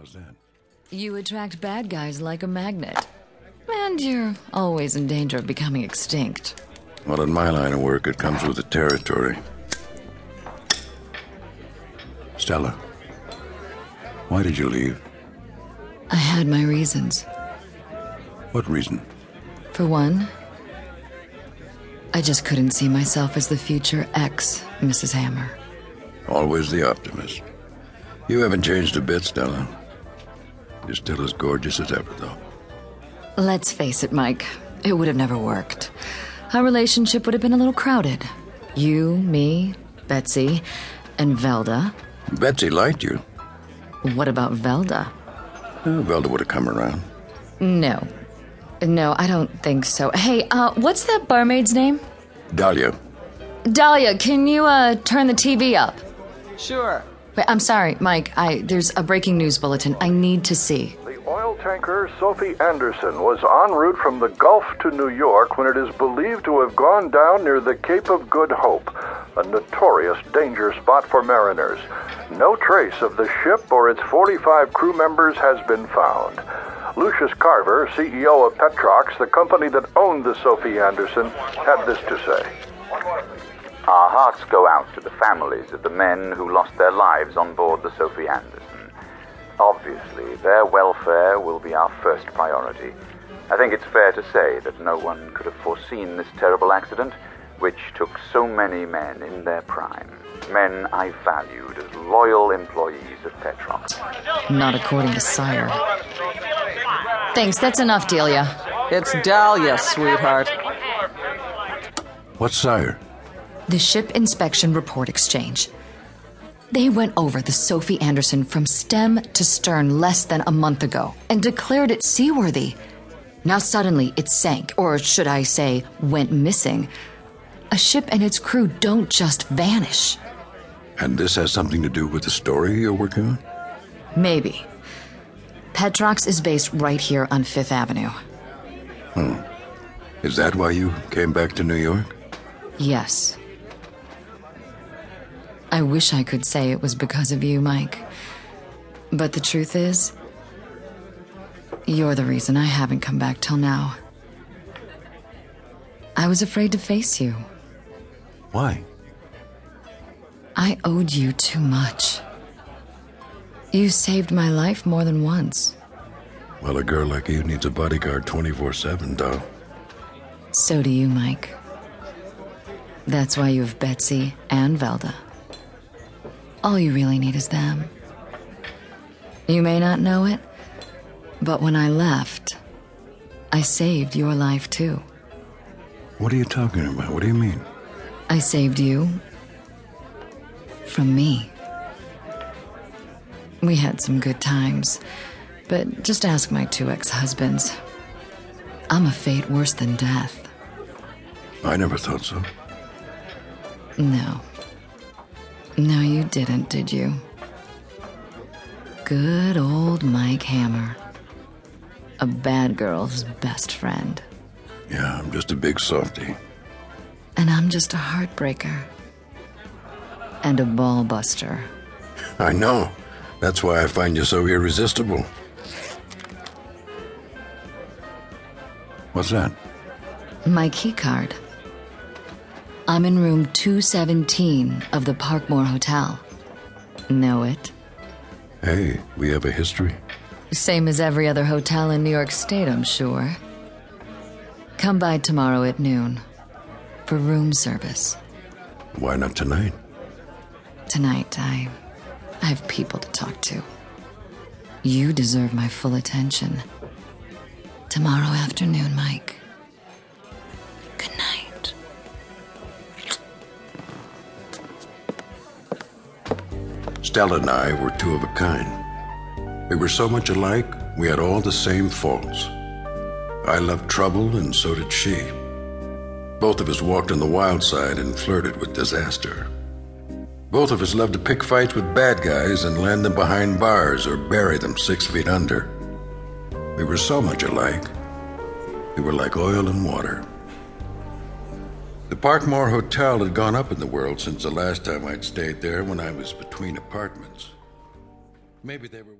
How's that? You attract bad guys like a magnet. And you're always in danger of becoming extinct. Well, in my line of work, it comes with the territory. Stella, why did you leave? I had my reasons. What reason? For one, I just couldn't see myself as the future ex Mrs. Hammer. Always the optimist. You haven't changed a bit, Stella. You're still as gorgeous as ever, though. Let's face it, Mike. It would have never worked. Our relationship would have been a little crowded. You, me, Betsy, and Velda. Betsy liked you. What about Velda? Uh, Velda would have come around. No. No, I don't think so. Hey, uh, what's that barmaid's name? Dahlia. Dahlia, can you, uh, turn the TV up? Sure. Wait, I'm sorry, Mike. I there's a breaking news bulletin. I need to see. The oil tanker Sophie Anderson was en route from the Gulf to New York when it is believed to have gone down near the Cape of Good Hope, a notorious danger spot for mariners. No trace of the ship or its 45 crew members has been found. Lucius Carver, CEO of Petrox, the company that owned the Sophie Anderson, had this to say. Our hearts go out to the families of the men who lost their lives on board the Sophie Anderson. Obviously, their welfare will be our first priority. I think it's fair to say that no one could have foreseen this terrible accident, which took so many men in their prime. Men I valued as loyal employees of Petrox. Not according to Sire. Thanks, that's enough, Delia. It's Dahlia, sweetheart. What's Sire? The Ship Inspection Report Exchange. They went over the Sophie Anderson from stem to stern less than a month ago and declared it seaworthy. Now suddenly it sank, or should I say, went missing. A ship and its crew don't just vanish. And this has something to do with the story you're working on? Maybe. Petrox is based right here on Fifth Avenue. Hmm. Is that why you came back to New York? Yes. I wish I could say it was because of you, Mike. But the truth is, you're the reason I haven't come back till now. I was afraid to face you. Why? I owed you too much. You saved my life more than once. Well, a girl like you needs a bodyguard 24 7, though. So do you, Mike. That's why you have Betsy and Velda. All you really need is them. You may not know it, but when I left, I saved your life too. What are you talking about? What do you mean? I saved you from me. We had some good times, but just ask my two ex husbands. I'm a fate worse than death. I never thought so. No. No, you didn't, did you? Good old Mike Hammer. A bad girl's best friend. Yeah, I'm just a big softy. And I'm just a heartbreaker. And a ball buster. I know. That's why I find you so irresistible. What's that? My key card. I'm in room 217 of the Parkmore Hotel. Know it? Hey, we have a history. Same as every other hotel in New York State, I'm sure. Come by tomorrow at noon for room service. Why not tonight? Tonight, I, I have people to talk to. You deserve my full attention. Tomorrow afternoon, Mike. Stella and I were two of a kind. We were so much alike, we had all the same faults. I loved trouble, and so did she. Both of us walked on the wild side and flirted with disaster. Both of us loved to pick fights with bad guys and land them behind bars or bury them six feet under. We were so much alike. We were like oil and water. The Parkmore Hotel had gone up in the world since the last time I'd stayed there when I was between apartments. Maybe they were.